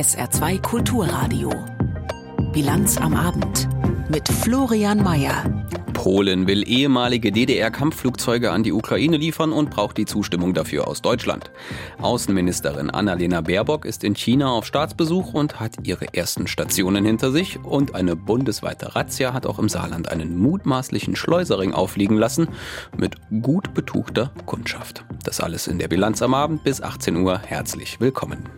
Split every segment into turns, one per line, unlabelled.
SR2 Kulturradio. Bilanz am Abend mit Florian Mayer.
Polen will ehemalige DDR-Kampfflugzeuge an die Ukraine liefern und braucht die Zustimmung dafür aus Deutschland. Außenministerin Annalena Baerbock ist in China auf Staatsbesuch und hat ihre ersten Stationen hinter sich. Und eine bundesweite Razzia hat auch im Saarland einen mutmaßlichen Schleusering aufliegen lassen mit gut betuchter Kundschaft. Das alles in der Bilanz am Abend bis 18 Uhr. Herzlich willkommen.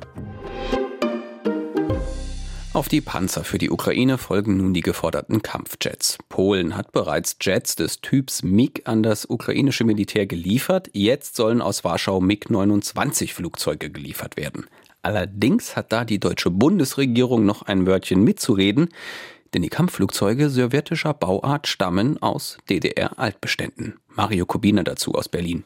Auf die Panzer für die Ukraine folgen nun die geforderten Kampfjets. Polen hat bereits Jets des Typs MiG an das ukrainische Militär geliefert. Jetzt sollen aus Warschau MiG-29 Flugzeuge geliefert werden. Allerdings hat da die deutsche Bundesregierung noch ein Wörtchen mitzureden, denn die Kampfflugzeuge sowjetischer Bauart stammen aus DDR-Altbeständen. Mario Kubina dazu aus Berlin.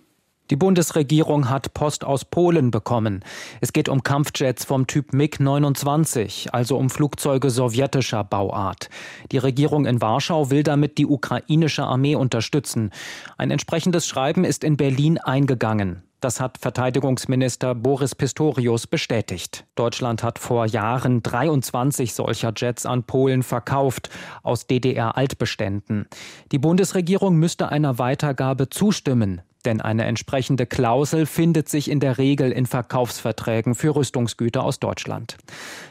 Die Bundesregierung hat Post aus Polen bekommen. Es geht um Kampfjets vom Typ MiG-29, also um Flugzeuge sowjetischer Bauart. Die Regierung in Warschau will damit die ukrainische Armee unterstützen. Ein entsprechendes Schreiben ist in Berlin eingegangen. Das hat Verteidigungsminister Boris Pistorius bestätigt. Deutschland hat vor Jahren 23 solcher Jets an Polen verkauft, aus DDR-Altbeständen. Die Bundesregierung müsste einer Weitergabe zustimmen denn eine entsprechende Klausel findet sich in der Regel in Verkaufsverträgen für Rüstungsgüter aus Deutschland.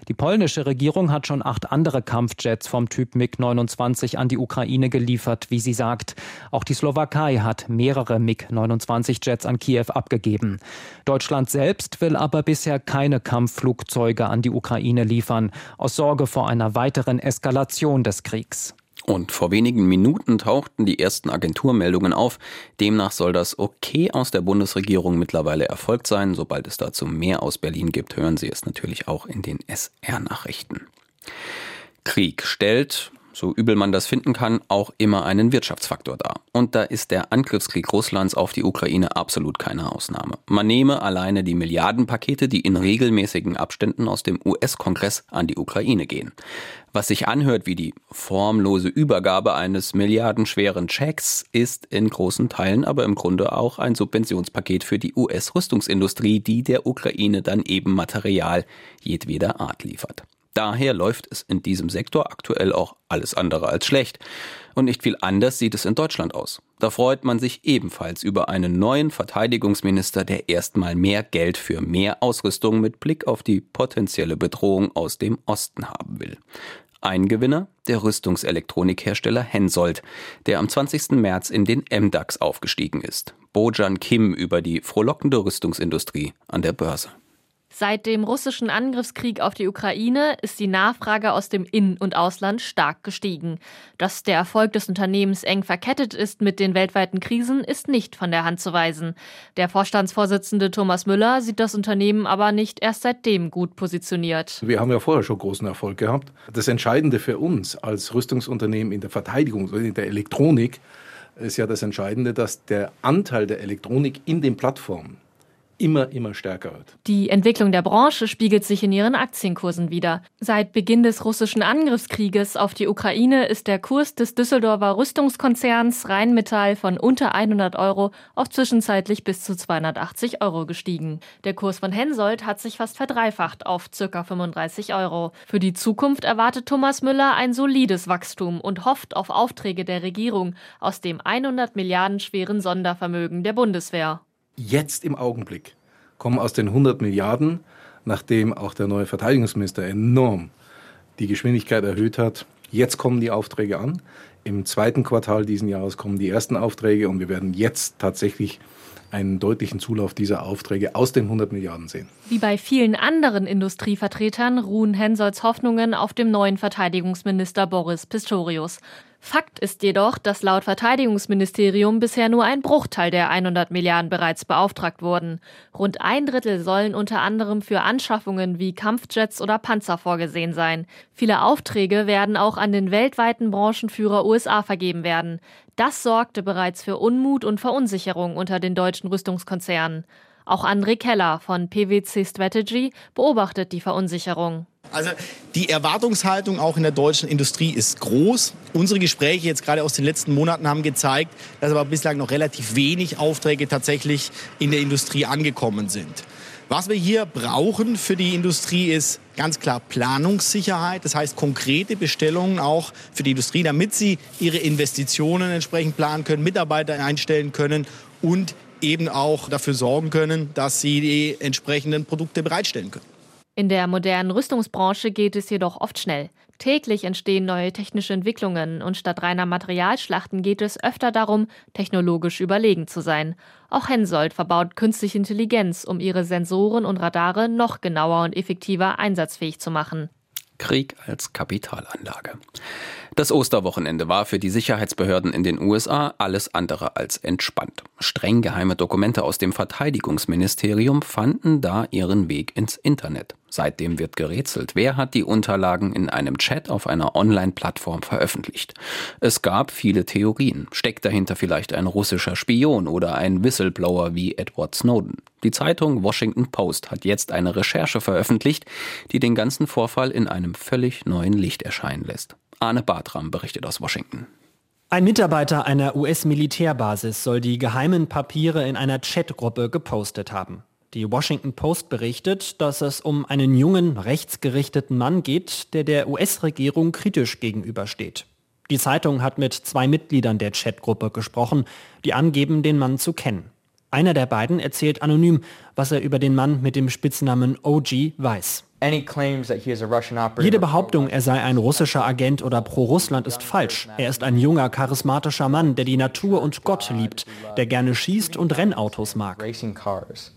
Die polnische Regierung hat schon acht andere Kampfjets vom Typ MiG-29 an die Ukraine geliefert, wie sie sagt. Auch die Slowakei hat mehrere MiG-29-Jets an Kiew abgegeben. Deutschland selbst will aber bisher keine Kampfflugzeuge an die Ukraine liefern, aus Sorge vor einer weiteren Eskalation des Kriegs.
Und vor wenigen Minuten tauchten die ersten Agenturmeldungen auf. Demnach soll das Okay aus der Bundesregierung mittlerweile erfolgt sein. Sobald es dazu mehr aus Berlin gibt, hören Sie es natürlich auch in den SR-Nachrichten. Krieg stellt, so übel man das finden kann, auch immer einen Wirtschaftsfaktor dar. Und da ist der Angriffskrieg Russlands auf die Ukraine absolut keine Ausnahme. Man nehme alleine die Milliardenpakete, die in regelmäßigen Abständen aus dem US-Kongress an die Ukraine gehen. Was sich anhört wie die formlose Übergabe eines milliardenschweren Checks, ist in großen Teilen aber im Grunde auch ein Subventionspaket für die US-Rüstungsindustrie, die der Ukraine dann eben Material jedweder Art liefert. Daher läuft es in diesem Sektor aktuell auch alles andere als schlecht. Und nicht viel anders sieht es in Deutschland aus. Da freut man sich ebenfalls über einen neuen Verteidigungsminister, der erstmal mehr Geld für mehr Ausrüstung mit Blick auf die potenzielle Bedrohung aus dem Osten haben will. Ein Gewinner, der Rüstungselektronikhersteller Hensoldt, der am 20. März in den MDAX aufgestiegen ist. Bojan Kim über die frohlockende Rüstungsindustrie an der Börse.
Seit dem russischen Angriffskrieg auf die Ukraine ist die Nachfrage aus dem In- und Ausland stark gestiegen. Dass der Erfolg des Unternehmens eng verkettet ist mit den weltweiten Krisen, ist nicht von der Hand zu weisen. Der Vorstandsvorsitzende Thomas Müller sieht das Unternehmen aber nicht erst seitdem gut positioniert.
Wir haben ja vorher schon großen Erfolg gehabt. Das Entscheidende für uns als Rüstungsunternehmen in der Verteidigung, in der Elektronik, ist ja das Entscheidende, dass der Anteil der Elektronik in den Plattformen immer, immer stärker wird.
Die Entwicklung der Branche spiegelt sich in ihren Aktienkursen wider. Seit Beginn des russischen Angriffskrieges auf die Ukraine ist der Kurs des Düsseldorfer Rüstungskonzerns Rheinmetall von unter 100 Euro auf zwischenzeitlich bis zu 280 Euro gestiegen. Der Kurs von Hensoldt hat sich fast verdreifacht auf ca. 35 Euro. Für die Zukunft erwartet Thomas Müller ein solides Wachstum und hofft auf Aufträge der Regierung aus dem 100 Milliarden schweren Sondervermögen der Bundeswehr
jetzt im Augenblick kommen aus den 100 Milliarden, nachdem auch der neue Verteidigungsminister enorm die Geschwindigkeit erhöht hat, jetzt kommen die Aufträge an. Im zweiten Quartal diesen Jahres kommen die ersten Aufträge und wir werden jetzt tatsächlich einen deutlichen Zulauf dieser Aufträge aus den 100 Milliarden sehen.
Wie bei vielen anderen Industrievertretern ruhen Hensoldts Hoffnungen auf dem neuen Verteidigungsminister Boris Pistorius. Fakt ist jedoch, dass laut Verteidigungsministerium bisher nur ein Bruchteil der 100 Milliarden bereits beauftragt wurden. Rund ein Drittel sollen unter anderem für Anschaffungen wie Kampfjets oder Panzer vorgesehen sein. Viele Aufträge werden auch an den weltweiten Branchenführer USA vergeben werden. Das sorgte bereits für Unmut und Verunsicherung unter den deutschen Rüstungskonzernen. Auch André Keller von PwC Strategy beobachtet die Verunsicherung.
Also die Erwartungshaltung auch in der deutschen Industrie ist groß. Unsere Gespräche jetzt gerade aus den letzten Monaten haben gezeigt, dass aber bislang noch relativ wenig Aufträge tatsächlich in der Industrie angekommen sind. Was wir hier brauchen für die Industrie ist ganz klar Planungssicherheit, das heißt konkrete Bestellungen auch für die Industrie, damit sie ihre Investitionen entsprechend planen können, Mitarbeiter einstellen können und eben auch dafür sorgen können, dass sie die entsprechenden Produkte bereitstellen können.
In der modernen Rüstungsbranche geht es jedoch oft schnell. Täglich entstehen neue technische Entwicklungen und statt reiner Materialschlachten geht es öfter darum, technologisch überlegen zu sein. Auch Hensoldt verbaut künstliche Intelligenz, um ihre Sensoren und Radare noch genauer und effektiver einsatzfähig zu machen.
Krieg als Kapitalanlage. Das Osterwochenende war für die Sicherheitsbehörden in den USA alles andere als entspannt. Streng geheime Dokumente aus dem Verteidigungsministerium fanden da ihren Weg ins Internet. Seitdem wird gerätselt, wer hat die Unterlagen in einem Chat auf einer Online-Plattform veröffentlicht. Es gab viele Theorien. Steckt dahinter vielleicht ein russischer Spion oder ein Whistleblower wie Edward Snowden? Die Zeitung Washington Post hat jetzt eine Recherche veröffentlicht, die den ganzen Vorfall in einem völlig neuen Licht erscheinen lässt. Arne Bartram berichtet aus Washington.
Ein Mitarbeiter einer US-Militärbasis soll die geheimen Papiere in einer Chatgruppe gepostet haben. Die Washington Post berichtet, dass es um einen jungen, rechtsgerichteten Mann geht, der der US-Regierung kritisch gegenübersteht. Die Zeitung hat mit zwei Mitgliedern der Chatgruppe gesprochen, die angeben, den Mann zu kennen. Einer der beiden erzählt anonym, was er über den Mann mit dem Spitznamen OG weiß. Jede Behauptung, er sei ein russischer Agent oder pro-Russland ist falsch. Er ist ein junger, charismatischer Mann, der die Natur und Gott liebt, der gerne schießt und Rennautos mag.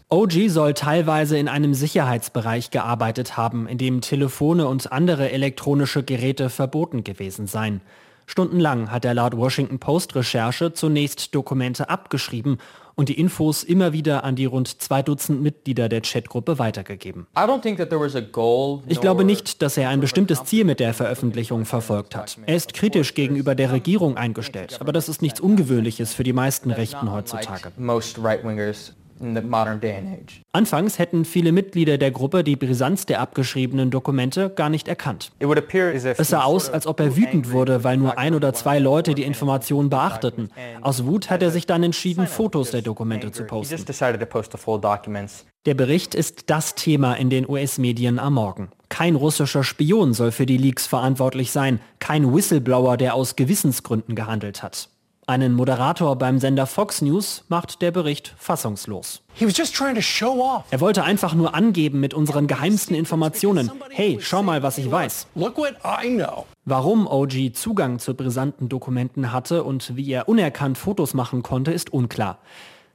OG soll teilweise in einem Sicherheitsbereich gearbeitet haben, in dem Telefone und andere elektronische Geräte verboten gewesen seien. Stundenlang hat er laut Washington Post Recherche zunächst Dokumente abgeschrieben und die Infos immer wieder an die rund zwei Dutzend Mitglieder der Chatgruppe weitergegeben. Ich glaube nicht, dass er ein bestimmtes Ziel mit der Veröffentlichung verfolgt hat. Er ist kritisch gegenüber der Regierung eingestellt, aber das ist nichts Ungewöhnliches für die meisten Rechten heutzutage. Anfangs hätten viele Mitglieder der Gruppe die Brisanz der abgeschriebenen Dokumente gar nicht erkannt. Es sah aus, als ob er wütend wurde, weil nur ein oder zwei Leute die Informationen beachteten. Aus Wut hat er sich dann entschieden, Fotos der Dokumente zu posten. Der Bericht ist das Thema in den US-Medien am Morgen. Kein russischer Spion soll für die Leaks verantwortlich sein, kein Whistleblower, der aus Gewissensgründen gehandelt hat. Einen Moderator beim Sender Fox News macht der Bericht fassungslos. Er wollte einfach nur angeben mit unseren geheimsten Informationen. Hey, schau mal, was ich weiß. Warum OG Zugang zu brisanten Dokumenten hatte und wie er unerkannt Fotos machen konnte, ist unklar.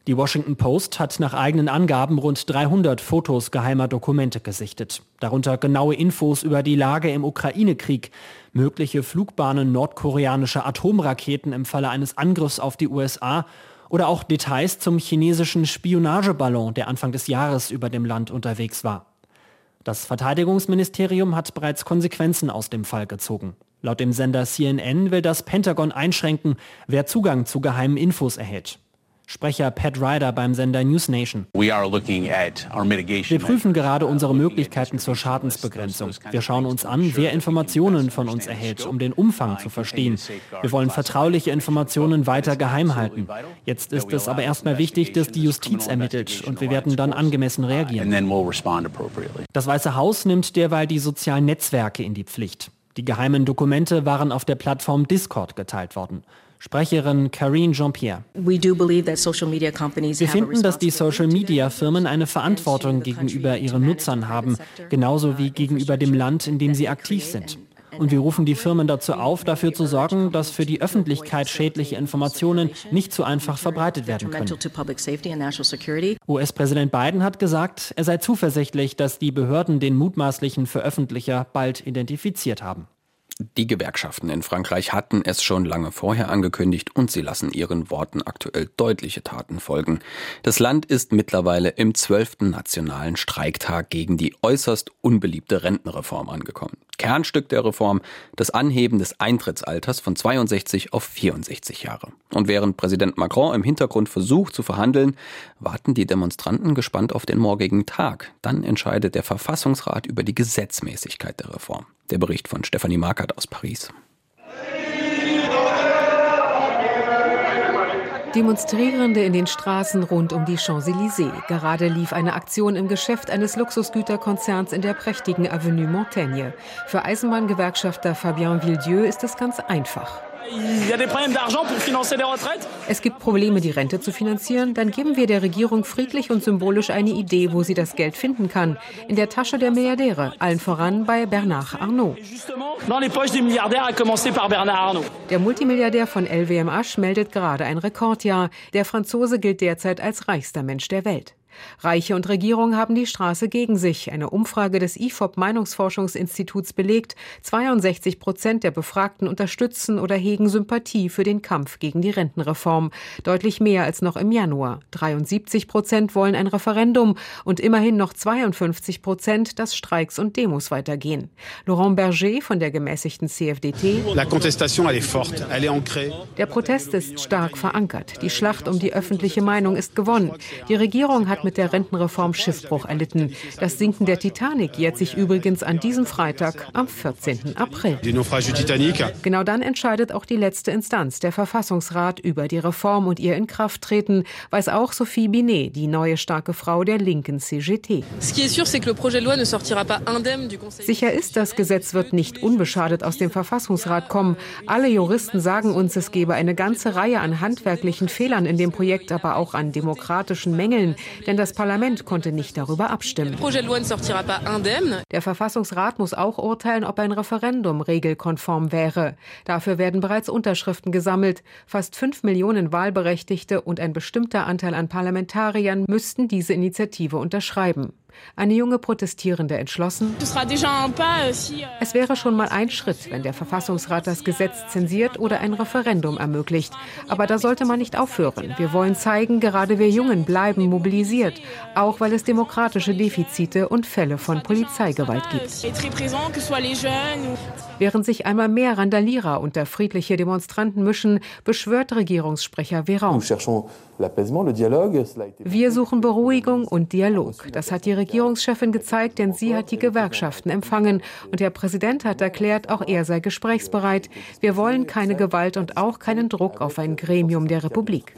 Die Washington Post hat nach eigenen Angaben rund 300 Fotos geheimer Dokumente gesichtet. Darunter genaue Infos über die Lage im Ukraine-Krieg, mögliche Flugbahnen nordkoreanischer Atomraketen im Falle eines Angriffs auf die USA oder auch Details zum chinesischen Spionageballon, der Anfang des Jahres über dem Land unterwegs war. Das Verteidigungsministerium hat bereits Konsequenzen aus dem Fall gezogen. Laut dem Sender CNN will das Pentagon einschränken, wer Zugang zu geheimen Infos erhält. Sprecher Pat Ryder beim Sender News Nation. Wir prüfen gerade unsere Möglichkeiten zur Schadensbegrenzung. Wir schauen uns an, wer Informationen von uns erhält, um den Umfang zu verstehen. Wir wollen vertrauliche Informationen weiter geheim halten. Jetzt ist es aber erstmal wichtig, dass die Justiz ermittelt und wir werden dann angemessen reagieren. Das Weiße Haus nimmt derweil die sozialen Netzwerke in die Pflicht. Die geheimen Dokumente waren auf der Plattform Discord geteilt worden. Sprecherin Karine Jean-Pierre. Wir finden, dass die Social-Media-Firmen eine Verantwortung gegenüber ihren Nutzern haben, genauso wie gegenüber dem Land, in dem sie aktiv sind. Und wir rufen die Firmen dazu auf, dafür zu sorgen, dass für die Öffentlichkeit schädliche Informationen nicht so einfach verbreitet werden können. US-Präsident Biden hat gesagt, er sei zuversichtlich, dass die Behörden den mutmaßlichen Veröffentlicher bald identifiziert haben.
Die Gewerkschaften in Frankreich hatten es schon lange vorher angekündigt und sie lassen ihren Worten aktuell deutliche Taten folgen. Das Land ist mittlerweile im zwölften nationalen Streiktag gegen die äußerst unbeliebte Rentenreform angekommen. Kernstück der Reform das Anheben des Eintrittsalters von 62 auf 64 Jahre. Und während Präsident Macron im Hintergrund versucht zu verhandeln, warten die Demonstranten gespannt auf den morgigen Tag. Dann entscheidet der Verfassungsrat über die Gesetzmäßigkeit der Reform. Der Bericht von Stefanie Markert aus Paris.
Demonstrierende in den Straßen rund um die Champs-Élysées. Gerade lief eine Aktion im Geschäft eines Luxusgüterkonzerns in der prächtigen Avenue Montaigne. Für Eisenbahngewerkschafter Fabien Villedieu ist es ganz einfach. Es gibt Probleme, die Rente zu finanzieren. Dann geben wir der Regierung friedlich und symbolisch eine Idee, wo sie das Geld finden kann. In der Tasche der Milliardäre, allen voran bei Bernard Arnault. Der Multimilliardär von LWMH meldet gerade ein Rekordjahr. Der Franzose gilt derzeit als reichster Mensch der Welt. Reiche und Regierung haben die Straße gegen sich. Eine Umfrage des IFOP Meinungsforschungsinstituts belegt, 62 Prozent der Befragten unterstützen oder hegen Sympathie für den Kampf gegen die Rentenreform. Deutlich mehr als noch im Januar. 73 Prozent wollen ein Referendum und immerhin noch 52 Prozent, dass Streiks und Demos weitergehen. Laurent Berger von der gemäßigten CFDT. Der Protest ist stark verankert. Die Schlacht um die öffentliche Meinung ist gewonnen. Die Regierung hat mit der Rentenreform Schiffbruch erlitten. Das Sinken der Titanic jährt sich übrigens an diesem Freitag am 14. April. Genau dann entscheidet auch die letzte Instanz, der Verfassungsrat, über die Reform und ihr Inkrafttreten, weiß auch Sophie Binet, die neue starke Frau der linken CGT. Sicher ist, das Gesetz wird nicht unbeschadet aus dem Verfassungsrat kommen. Alle Juristen sagen uns, es gebe eine ganze Reihe an handwerklichen Fehlern in dem Projekt, aber auch an demokratischen Mängeln, denn das Parlament konnte nicht darüber abstimmen. Der Verfassungsrat muss auch urteilen, ob ein Referendum regelkonform wäre. Dafür werden bereits Unterschriften gesammelt. Fast fünf Millionen Wahlberechtigte und ein bestimmter Anteil an Parlamentariern müssten diese Initiative unterschreiben. Eine junge Protestierende entschlossen, es wäre schon mal ein Schritt, wenn der Verfassungsrat das Gesetz zensiert oder ein Referendum ermöglicht. Aber da sollte man nicht aufhören. Wir wollen zeigen, gerade wir Jungen bleiben mobilisiert, auch weil es demokratische Defizite und Fälle von Polizeigewalt gibt. Während sich einmal mehr Randalierer unter friedliche Demonstranten mischen, beschwört Regierungssprecher Véran. Wir suchen Beruhigung und Dialog. Das hat die Regierungschefin gezeigt, denn sie hat die Gewerkschaften empfangen. Und der Präsident hat erklärt, auch er sei gesprächsbereit. Wir wollen keine Gewalt und auch keinen Druck auf ein Gremium der Republik.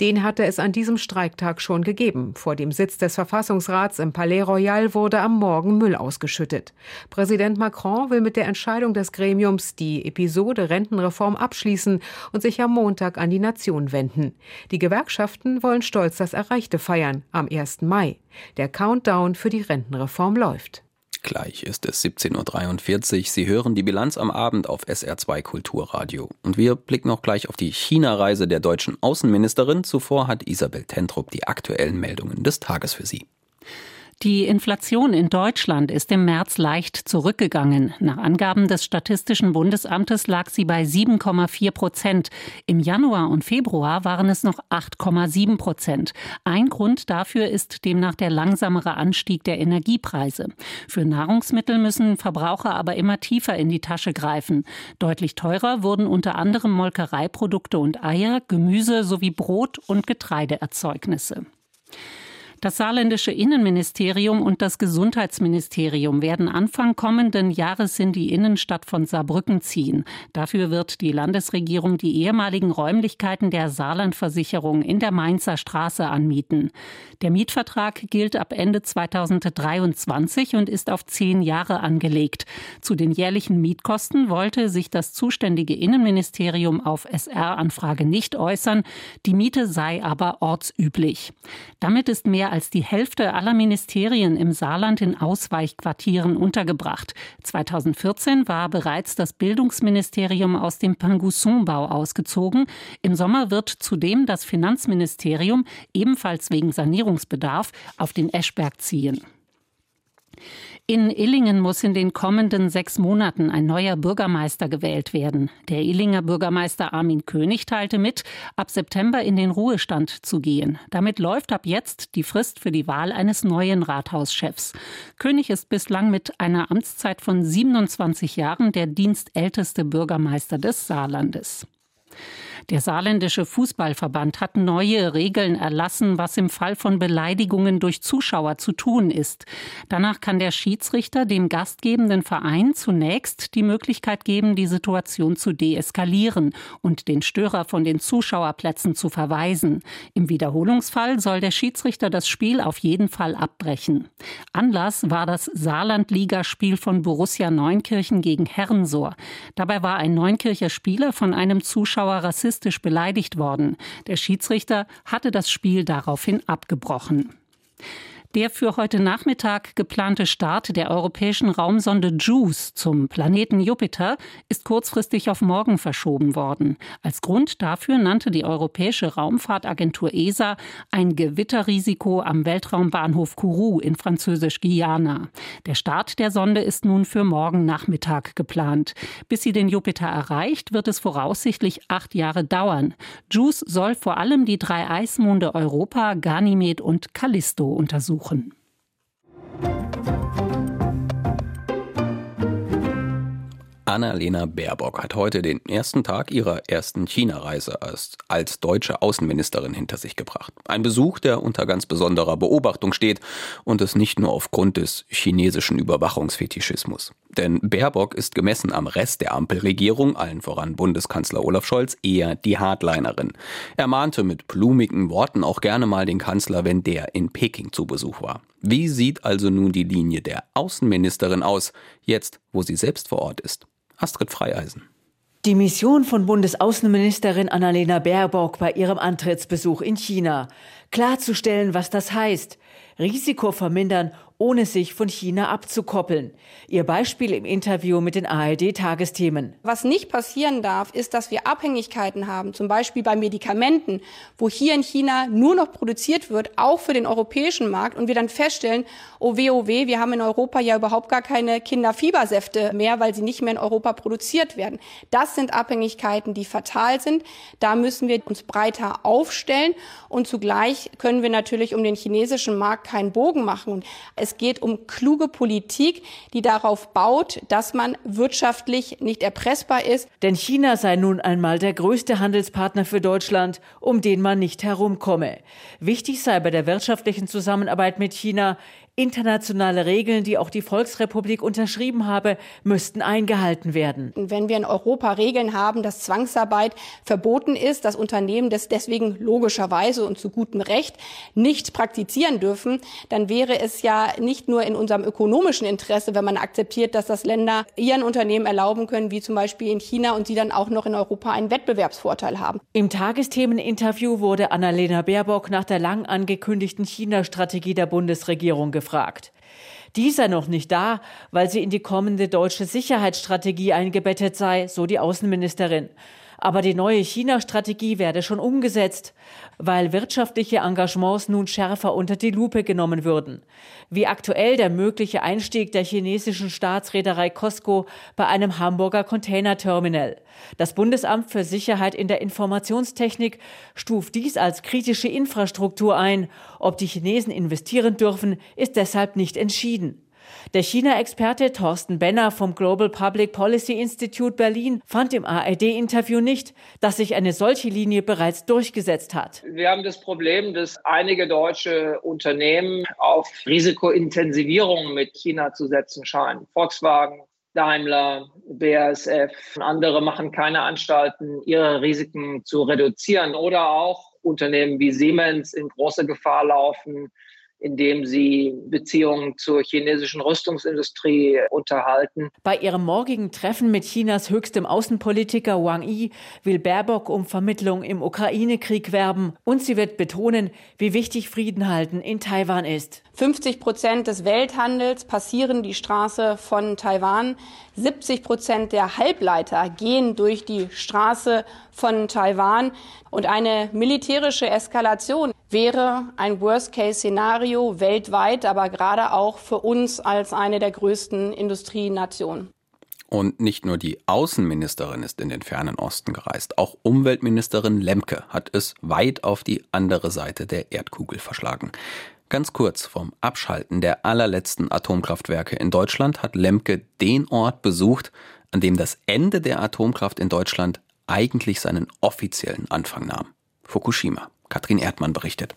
Den hatte es an diesem Streiktag schon gegeben. Vor dem Sitz des Verfassungsrats im Palais Royal wurde am Morgen Müll ausgeschüttet. Präsident Macron will mit der Entscheidung des Gremiums die Episode Rentenreform abschließen und sich am Montag an die Nation wenden. Die Gewerkschaften wollen stolz das Erreichte feiern am 1. Mai. Der Countdown für die Rentenreform läuft.
Gleich ist es 17.43 Uhr. Sie hören die Bilanz am Abend auf SR2 Kulturradio. Und wir blicken auch gleich auf die China-Reise der deutschen Außenministerin. Zuvor hat Isabel Tentrup die aktuellen Meldungen des Tages für Sie.
Die Inflation in Deutschland ist im März leicht zurückgegangen. Nach Angaben des Statistischen Bundesamtes lag sie bei 7,4 Prozent. Im Januar und Februar waren es noch 8,7 Prozent. Ein Grund dafür ist demnach der langsamere Anstieg der Energiepreise. Für Nahrungsmittel müssen Verbraucher aber immer tiefer in die Tasche greifen. Deutlich teurer wurden unter anderem Molkereiprodukte und Eier, Gemüse sowie Brot und Getreideerzeugnisse. Das saarländische Innenministerium und das Gesundheitsministerium werden Anfang kommenden Jahres in die Innenstadt von Saarbrücken ziehen. Dafür wird die Landesregierung die ehemaligen Räumlichkeiten der Saarlandversicherung in der Mainzer Straße anmieten. Der Mietvertrag gilt ab Ende 2023 und ist auf zehn Jahre angelegt. Zu den jährlichen Mietkosten wollte sich das zuständige Innenministerium auf SR-Anfrage nicht äußern. Die Miete sei aber ortsüblich. Damit ist mehr als die Hälfte aller Ministerien im Saarland in Ausweichquartieren untergebracht. 2014 war bereits das Bildungsministerium aus dem Pangusson-Bau ausgezogen. Im Sommer wird zudem das Finanzministerium ebenfalls wegen Sanierungsbedarf auf den Eschberg ziehen. In Illingen muss in den kommenden sechs Monaten ein neuer Bürgermeister gewählt werden. Der Illinger Bürgermeister Armin König teilte mit, ab September in den Ruhestand zu gehen. Damit läuft ab jetzt die Frist für die Wahl eines neuen Rathauschefs. König ist bislang mit einer Amtszeit von 27 Jahren der dienstälteste Bürgermeister des Saarlandes. Der saarländische Fußballverband hat neue Regeln erlassen, was im Fall von Beleidigungen durch Zuschauer zu tun ist. Danach kann der Schiedsrichter dem gastgebenden Verein zunächst die Möglichkeit geben, die Situation zu deeskalieren und den Störer von den Zuschauerplätzen zu verweisen. Im Wiederholungsfall soll der Schiedsrichter das Spiel auf jeden Fall abbrechen. Anlass war das Saarland-Ligaspiel von Borussia Neunkirchen gegen Herrensor. Dabei war ein Neunkircher Spieler von einem Zuschauer rassistisch beleidigt worden. Der Schiedsrichter hatte das Spiel daraufhin abgebrochen. Der für heute Nachmittag geplante Start der europäischen Raumsonde JUICE zum Planeten Jupiter ist kurzfristig auf morgen verschoben worden. Als Grund dafür nannte die Europäische Raumfahrtagentur ESA ein Gewitterrisiko am Weltraumbahnhof Kourou in Französisch-Guyana. Der Start der Sonde ist nun für morgen Nachmittag geplant. Bis sie den Jupiter erreicht, wird es voraussichtlich acht Jahre dauern. JUICE soll vor allem die drei Eismonde Europa, Ganymed und Callisto untersuchen suchen.
Annalena Baerbock hat heute den ersten Tag ihrer ersten China-Reise als, als deutsche Außenministerin hinter sich gebracht. Ein Besuch, der unter ganz besonderer Beobachtung steht und es nicht nur aufgrund des chinesischen Überwachungsfetischismus. Denn Baerbock ist gemessen am Rest der Ampelregierung, allen voran Bundeskanzler Olaf Scholz, eher die Hardlinerin. Er mahnte mit blumigen Worten auch gerne mal den Kanzler, wenn der in Peking zu Besuch war. Wie sieht also nun die Linie der Außenministerin aus, jetzt wo sie selbst vor Ort ist? Astrid Freieisen.
Die Mission von Bundesaußenministerin Annalena Baerbock bei ihrem Antrittsbesuch in China. Klarzustellen, was das heißt. Risiko vermindern ohne sich von China abzukoppeln. Ihr Beispiel im Interview mit den ARD-Tagesthemen.
Was nicht passieren darf, ist, dass wir Abhängigkeiten haben, zum Beispiel bei Medikamenten, wo hier in China nur noch produziert wird, auch für den europäischen Markt, und wir dann feststellen, oh weh, oh weh, wir haben in Europa ja überhaupt gar keine Kinderfiebersäfte mehr, weil sie nicht mehr in Europa produziert werden. Das sind Abhängigkeiten, die fatal sind. Da müssen wir uns breiter aufstellen und zugleich können wir natürlich um den chinesischen Markt keinen Bogen machen. Es es geht um kluge Politik, die darauf baut, dass man wirtschaftlich nicht erpressbar ist.
Denn China sei nun einmal der größte Handelspartner für Deutschland, um den man nicht herumkomme. Wichtig sei bei der wirtschaftlichen Zusammenarbeit mit China, Internationale Regeln, die auch die Volksrepublik unterschrieben habe, müssten eingehalten werden.
Wenn wir in Europa Regeln haben, dass Zwangsarbeit verboten ist, dass Unternehmen das deswegen logischerweise und zu gutem Recht nicht praktizieren dürfen, dann wäre es ja nicht nur in unserem ökonomischen Interesse, wenn man akzeptiert, dass das Länder ihren Unternehmen erlauben können, wie zum Beispiel in China, und sie dann auch noch in Europa einen Wettbewerbsvorteil haben.
Im Tagesthemeninterview wurde Annalena Baerbock nach der lang angekündigten China-Strategie der Bundesregierung gefragt gefragt. Die sei noch nicht da, weil sie in die kommende deutsche Sicherheitsstrategie eingebettet sei, so die Außenministerin. Aber die neue China-Strategie werde schon umgesetzt, weil wirtschaftliche Engagements nun schärfer unter die Lupe genommen würden. Wie aktuell der mögliche Einstieg der chinesischen Staatsreederei Costco bei einem Hamburger Containerterminal. Das Bundesamt für Sicherheit in der Informationstechnik stuft dies als kritische Infrastruktur ein. Ob die Chinesen investieren dürfen, ist deshalb nicht entschieden. Der China-Experte Thorsten Benner vom Global Public Policy Institute Berlin fand im ARD-Interview nicht, dass sich eine solche Linie bereits durchgesetzt hat.
Wir haben das Problem, dass einige deutsche Unternehmen auf Risikointensivierung mit China zu setzen scheinen. Volkswagen, Daimler, BASF und andere machen keine Anstalten, ihre Risiken zu reduzieren oder auch Unternehmen wie Siemens in große Gefahr laufen, indem sie Beziehungen zur chinesischen Rüstungsindustrie unterhalten.
Bei ihrem morgigen Treffen mit Chinas höchstem Außenpolitiker Wang Yi will Baerbock um Vermittlung im Ukraine-Krieg werben und sie wird betonen, wie wichtig Frieden halten in Taiwan ist.
50 Prozent des Welthandels passieren die Straße von Taiwan. 70 Prozent der Halbleiter gehen durch die Straße von Taiwan. Und eine militärische Eskalation wäre ein Worst-Case-Szenario weltweit, aber gerade auch für uns als eine der größten Industrienationen.
Und nicht nur die Außenministerin ist in den fernen Osten gereist, auch Umweltministerin Lemke hat es weit auf die andere Seite der Erdkugel verschlagen. Ganz kurz vom Abschalten der allerletzten Atomkraftwerke in Deutschland hat Lemke den Ort besucht, an dem das Ende der Atomkraft in Deutschland eigentlich seinen offiziellen Anfang nahm. Fukushima. Katrin Erdmann berichtet.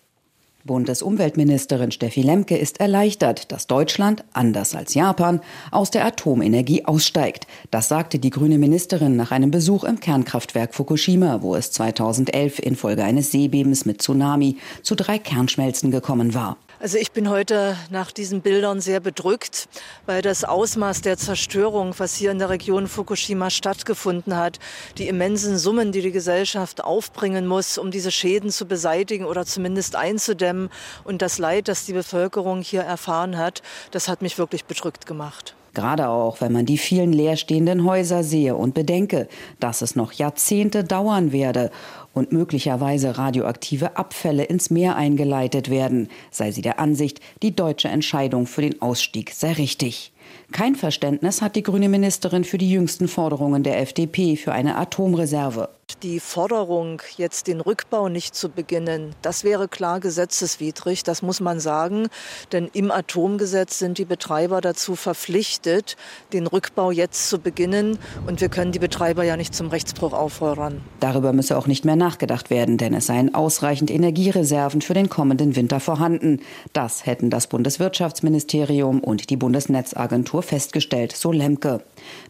Bundesumweltministerin Steffi Lemke ist erleichtert, dass Deutschland, anders als Japan, aus der Atomenergie aussteigt. Das sagte die grüne Ministerin nach einem Besuch im Kernkraftwerk Fukushima, wo es 2011 infolge eines Seebebens mit Tsunami zu drei Kernschmelzen gekommen war.
Also ich bin heute nach diesen Bildern sehr bedrückt, weil das Ausmaß der Zerstörung, was hier in der Region Fukushima stattgefunden hat, die immensen Summen, die die Gesellschaft aufbringen muss, um diese Schäden zu beseitigen oder zumindest einzudämmen und das Leid, das die Bevölkerung hier erfahren hat, das hat mich wirklich bedrückt gemacht.
Gerade auch, wenn man die vielen leerstehenden Häuser sehe und bedenke, dass es noch Jahrzehnte dauern werde und möglicherweise radioaktive Abfälle ins Meer eingeleitet werden, sei sie der Ansicht, die deutsche Entscheidung für den Ausstieg sei richtig. Kein Verständnis hat die grüne Ministerin für die jüngsten Forderungen der FDP für eine Atomreserve.
Die Forderung, jetzt den Rückbau nicht zu beginnen, das wäre klar gesetzeswidrig, das muss man sagen. Denn im Atomgesetz sind die Betreiber dazu verpflichtet, den Rückbau jetzt zu beginnen. Und wir können die Betreiber ja nicht zum Rechtsbruch auffordern.
Darüber müsse auch nicht mehr nachgedacht werden, denn es seien ausreichend Energiereserven für den kommenden Winter vorhanden. Das hätten das Bundeswirtschaftsministerium und die Bundesnetzagentur festgestellt, so Lemke.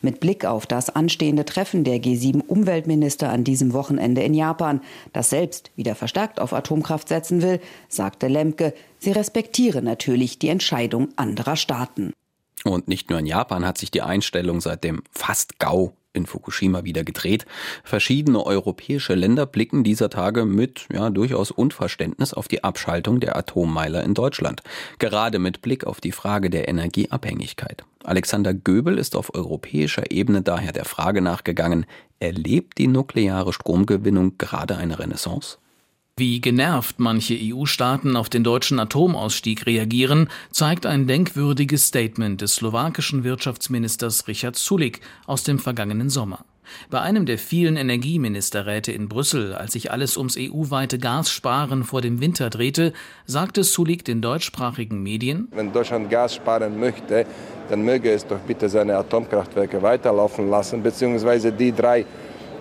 Mit Blick auf das anstehende Treffen der G7-Umweltminister an diesem Wochenende in Japan, das selbst wieder verstärkt auf Atomkraft setzen will, sagte Lemke, sie respektiere natürlich die Entscheidung anderer Staaten.
Und nicht nur in Japan hat sich die Einstellung seit dem fast GAU in Fukushima wieder gedreht. Verschiedene europäische Länder blicken dieser Tage mit ja, durchaus Unverständnis auf die Abschaltung der Atommeiler in Deutschland. Gerade mit Blick auf die Frage der Energieabhängigkeit. Alexander Göbel ist auf europäischer Ebene daher der Frage nachgegangen, erlebt die nukleare Stromgewinnung gerade eine Renaissance?
Wie genervt manche EU-Staaten auf den deutschen Atomausstieg reagieren, zeigt ein denkwürdiges Statement des slowakischen Wirtschaftsministers Richard Sulik aus dem vergangenen Sommer. Bei einem der vielen Energieministerräte in Brüssel, als sich alles ums EU-weite Gassparen vor dem Winter drehte, sagte Sulik den deutschsprachigen Medien,
Wenn Deutschland Gas sparen möchte, dann möge es doch bitte seine Atomkraftwerke weiterlaufen lassen, beziehungsweise die drei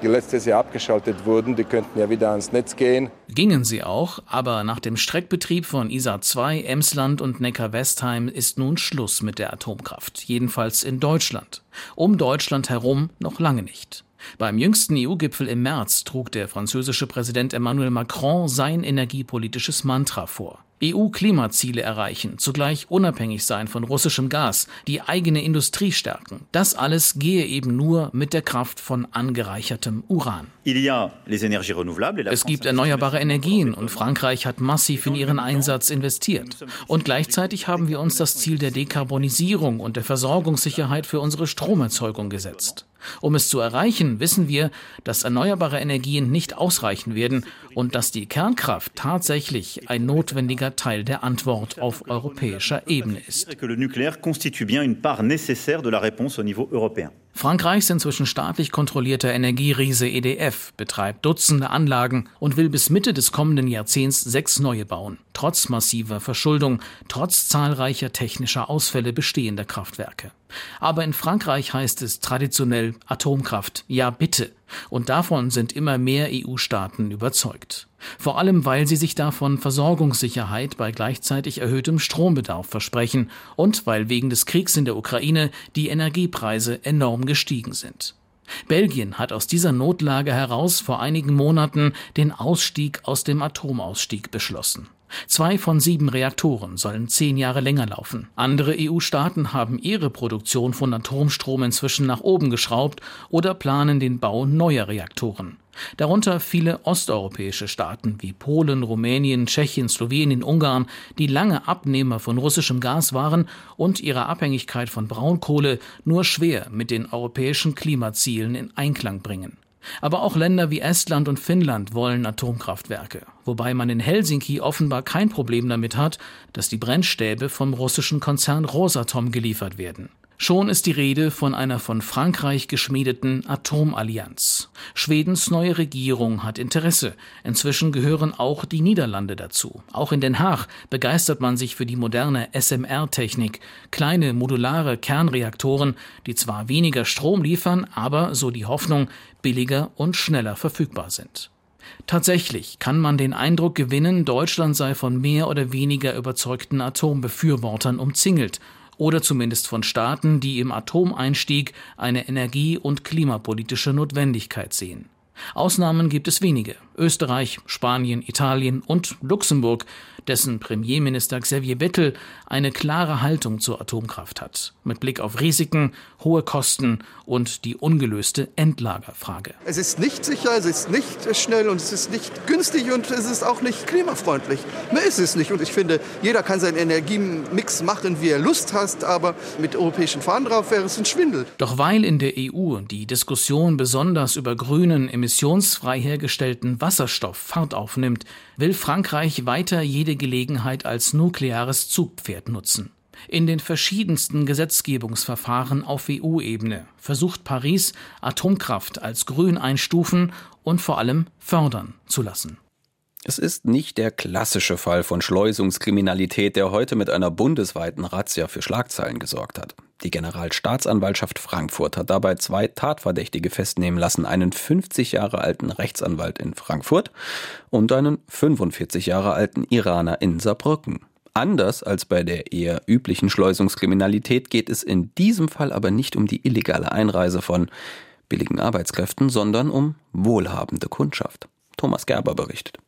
die letztes Jahr abgeschaltet wurden, die könnten ja wieder ans Netz gehen.
Gingen sie auch, aber nach dem Streckbetrieb von ISA 2, Emsland und Neckar-Westheim ist nun Schluss mit der Atomkraft, jedenfalls in Deutschland. Um Deutschland herum noch lange nicht. Beim jüngsten EU-Gipfel im März trug der französische Präsident Emmanuel Macron sein energiepolitisches Mantra vor. EU-Klimaziele erreichen, zugleich unabhängig sein von russischem Gas, die eigene Industrie stärken. Das alles gehe eben nur mit der Kraft von angereichertem Uran. Es gibt erneuerbare Energien und Frankreich hat massiv in ihren Einsatz investiert. Und gleichzeitig haben wir uns das Ziel der Dekarbonisierung und der Versorgungssicherheit für unsere Stromerzeugung gesetzt. Um es zu erreichen, wissen wir, dass erneuerbare Energien nicht ausreichen werden und dass die Kernkraft tatsächlich ein notwendiger Teil der Antwort auf europäischer Ebene ist. Frankreichs inzwischen staatlich kontrollierter Energieriese EDF betreibt Dutzende Anlagen und will bis Mitte des kommenden Jahrzehnts sechs neue bauen, trotz massiver Verschuldung, trotz zahlreicher technischer Ausfälle bestehender Kraftwerke. Aber in Frankreich heißt es traditionell Atomkraft, ja bitte. Und davon sind immer mehr EU-Staaten überzeugt. Vor allem, weil sie sich davon Versorgungssicherheit bei gleichzeitig erhöhtem Strombedarf versprechen und weil wegen des Kriegs in der Ukraine die Energiepreise enorm gestiegen sind. Belgien hat aus dieser Notlage heraus vor einigen Monaten den Ausstieg aus dem Atomausstieg beschlossen. Zwei von sieben Reaktoren sollen zehn Jahre länger laufen. Andere EU-Staaten haben ihre Produktion von Atomstrom inzwischen nach oben geschraubt oder planen den Bau neuer Reaktoren. Darunter viele osteuropäische Staaten wie Polen, Rumänien, Tschechien, Slowenien, Ungarn, die lange Abnehmer von russischem Gas waren und ihre Abhängigkeit von Braunkohle nur schwer mit den europäischen Klimazielen in Einklang bringen. Aber auch Länder wie Estland und Finnland wollen Atomkraftwerke, wobei man in Helsinki offenbar kein Problem damit hat, dass die Brennstäbe vom russischen Konzern Rosatom geliefert werden. Schon ist die Rede von einer von Frankreich geschmiedeten Atomallianz. Schwedens neue Regierung hat Interesse. Inzwischen gehören auch die Niederlande dazu. Auch in Den Haag begeistert man sich für die moderne SMR-Technik, kleine modulare Kernreaktoren, die zwar weniger Strom liefern, aber, so die Hoffnung, billiger und schneller verfügbar sind. Tatsächlich kann man den Eindruck gewinnen, Deutschland sei von mehr oder weniger überzeugten Atombefürwortern umzingelt oder zumindest von Staaten, die im Atomeinstieg eine energie- und klimapolitische Notwendigkeit sehen. Ausnahmen gibt es wenige. Österreich, Spanien, Italien und Luxemburg dessen Premierminister Xavier Bettel eine klare Haltung zur Atomkraft hat, mit Blick auf Risiken, hohe Kosten und die ungelöste Endlagerfrage.
Es ist nicht sicher, es ist nicht schnell und es ist nicht günstig und es ist auch nicht klimafreundlich. Mehr ist es nicht und ich finde, jeder kann seinen Energiemix machen, wie er Lust hat, aber mit europäischen Fahnen drauf wäre es ein Schwindel.
Doch weil in der EU die Diskussion besonders über grünen, emissionsfrei hergestellten Wasserstoff Fahrt aufnimmt, will Frankreich weiter jede Gelegenheit als nukleares Zugpferd nutzen. In den verschiedensten Gesetzgebungsverfahren auf EU-Ebene versucht Paris, Atomkraft als grün einstufen und vor allem fördern zu lassen.
Es ist nicht der klassische Fall von Schleusungskriminalität, der heute mit einer bundesweiten Razzia für Schlagzeilen gesorgt hat. Die Generalstaatsanwaltschaft Frankfurt hat dabei zwei Tatverdächtige festnehmen lassen, einen 50 Jahre alten Rechtsanwalt in Frankfurt und einen 45 Jahre alten Iraner in Saarbrücken. Anders als bei der eher üblichen Schleusungskriminalität geht es in diesem Fall aber nicht um die illegale Einreise von billigen Arbeitskräften, sondern um wohlhabende Kundschaft. Thomas Gerber berichtet.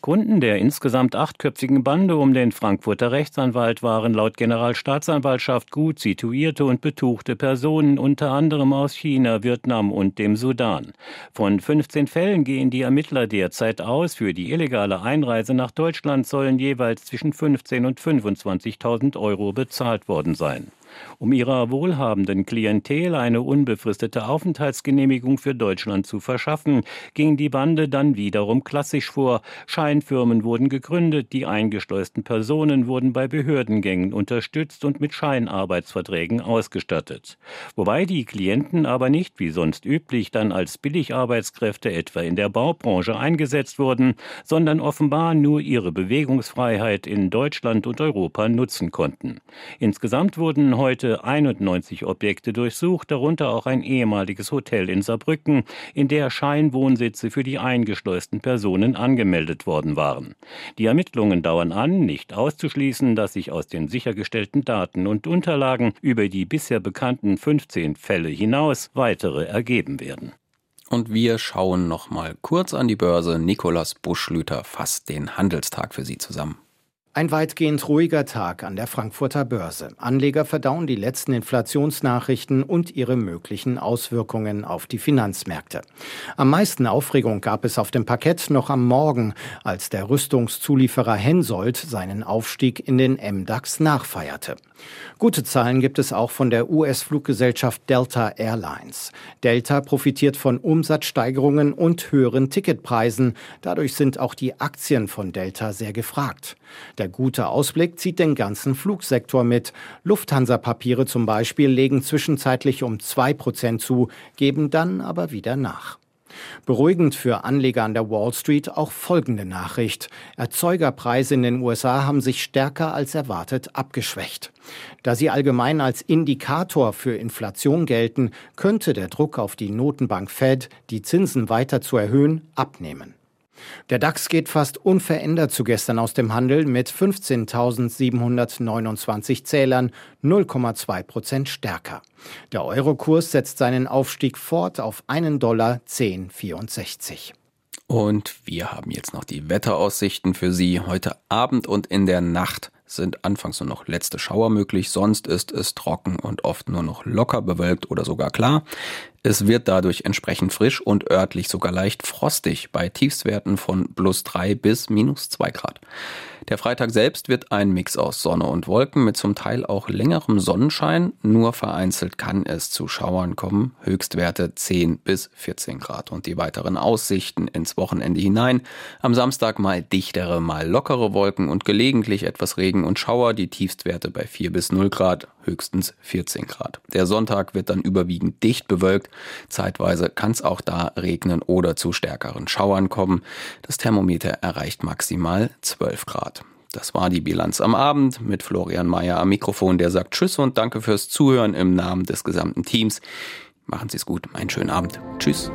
Kunden der insgesamt achtköpfigen Bande um den Frankfurter Rechtsanwalt waren laut Generalstaatsanwaltschaft gut situierte und betuchte Personen, unter anderem aus China, Vietnam und dem Sudan. Von 15 Fällen gehen die Ermittler derzeit aus. Für die illegale Einreise nach Deutschland sollen jeweils zwischen 15 und 25.000 Euro bezahlt worden sein. Um ihrer wohlhabenden Klientel eine unbefristete Aufenthaltsgenehmigung für Deutschland zu verschaffen, ging die Bande dann wiederum klassisch vor. Scheinfirmen wurden gegründet, die eingeschleusten Personen wurden bei Behördengängen unterstützt und mit Scheinarbeitsverträgen ausgestattet. Wobei die Klienten aber nicht wie sonst üblich dann als Billigarbeitskräfte etwa in der Baubranche eingesetzt wurden, sondern offenbar nur ihre Bewegungsfreiheit in Deutschland und Europa nutzen konnten. Insgesamt wurden heute 91 Objekte durchsucht, darunter auch ein ehemaliges Hotel in Saarbrücken, in der Scheinwohnsitze für die eingeschleusten Personen angemeldet worden waren. Die Ermittlungen dauern an, nicht auszuschließen, dass sich aus den sichergestellten Daten und Unterlagen über die bisher bekannten 15 Fälle hinaus weitere ergeben werden.
Und wir schauen noch mal kurz an die Börse. Nikolaus Buschlüter fasst den Handelstag für Sie zusammen.
Ein weitgehend ruhiger Tag an der Frankfurter Börse. Anleger verdauen die letzten Inflationsnachrichten und ihre möglichen Auswirkungen auf die Finanzmärkte. Am meisten Aufregung gab es auf dem Parkett noch am Morgen, als der Rüstungszulieferer Hensoldt seinen Aufstieg in den MDAX nachfeierte. Gute Zahlen gibt es auch von der US-Fluggesellschaft Delta Airlines. Delta profitiert von Umsatzsteigerungen und höheren Ticketpreisen. Dadurch sind auch die Aktien von Delta sehr gefragt. Der gute Ausblick zieht den ganzen Flugsektor mit. Lufthansa-Papiere zum Beispiel legen zwischenzeitlich um zwei Prozent zu, geben dann aber wieder nach. Beruhigend für Anleger an der Wall Street auch folgende Nachricht. Erzeugerpreise in den USA haben sich stärker als erwartet abgeschwächt. Da sie allgemein als Indikator für Inflation gelten, könnte der Druck auf die Notenbank Fed, die Zinsen weiter zu erhöhen, abnehmen. Der DAX geht fast unverändert zu gestern aus dem Handel mit 15.729 Zählern, 0,2 Prozent stärker. Der Eurokurs setzt seinen Aufstieg fort auf einen Dollar 10,64.
Und wir haben jetzt noch die Wetteraussichten für Sie heute Abend und in der Nacht sind anfangs nur noch letzte Schauer möglich, sonst ist es trocken und oft nur noch locker bewölkt oder sogar klar. Es wird dadurch entsprechend frisch und örtlich sogar leicht frostig bei Tiefstwerten von plus drei bis minus zwei Grad. Der Freitag selbst wird ein Mix aus Sonne und Wolken mit zum Teil auch längerem Sonnenschein. Nur vereinzelt kann es zu Schauern kommen. Höchstwerte 10 bis 14 Grad. Und die weiteren Aussichten ins Wochenende hinein. Am Samstag mal dichtere, mal lockere Wolken und gelegentlich etwas Regen und Schauer. Die Tiefstwerte bei 4 bis 0 Grad. Höchstens 14 Grad. Der Sonntag wird dann überwiegend dicht bewölkt. Zeitweise kann es auch da regnen oder zu stärkeren Schauern kommen. Das Thermometer erreicht maximal 12 Grad. Das war die Bilanz am Abend mit Florian Mayer am Mikrofon, der sagt Tschüss und danke fürs Zuhören im Namen des gesamten Teams. Machen Sie es gut, einen schönen Abend. Tschüss.